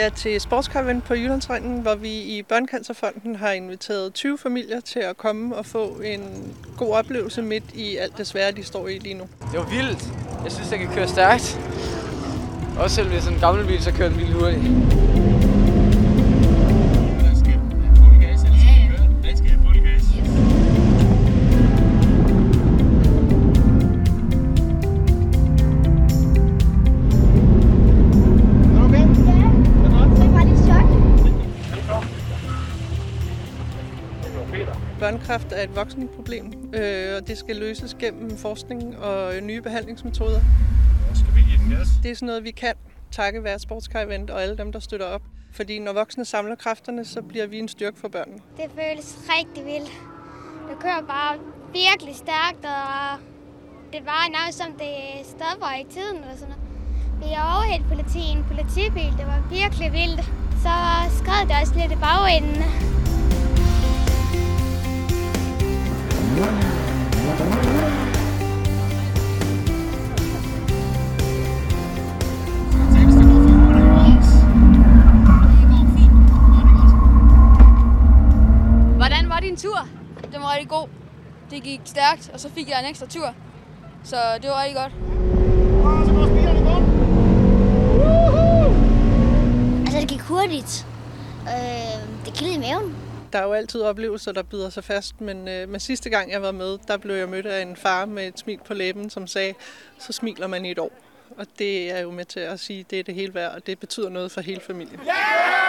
er til Sportskarven på Jyllandsringen, hvor vi i Børnecancerfonden har inviteret 20 familier til at komme og få en god oplevelse midt i alt det svære, de står i lige nu. Det var vildt. Jeg synes, jeg kan køre stærkt. Også selvom det er sådan en gammel bil, så kører den vildt hurtigt. Børnekræft er et voksent problem, øh, og det skal løses gennem forskning og nye behandlingsmetoder. Skal vi give den gas? Det er sådan noget, vi kan takke være Sportskar-event og alle dem, der støtter op. Fordi når voksne samler kræfterne, så bliver vi en styrke for børnene. Det føles rigtig vildt. Det kører bare virkelig stærkt, og det var nærmest som det stopper i tiden. Og sådan noget. Vi er overhældt politi en politibil. Det var virkelig vildt. Så skred det også lidt i bagenden. Var din tur? Den var rigtig god. Det gik stærkt, og så fik jeg en ekstra tur. Så det var rigtig godt. Altså, det gik hurtigt. Øh, det kildede i maven. Der er jo altid oplevelser, der bider sig fast, men, øh, men sidste gang jeg var med, der blev jeg mødt af en far med et smil på læben, som sagde, så smiler man i et år. Og det er jo med til at sige, det er det hele værd, og det betyder noget for hele familien. Yeah!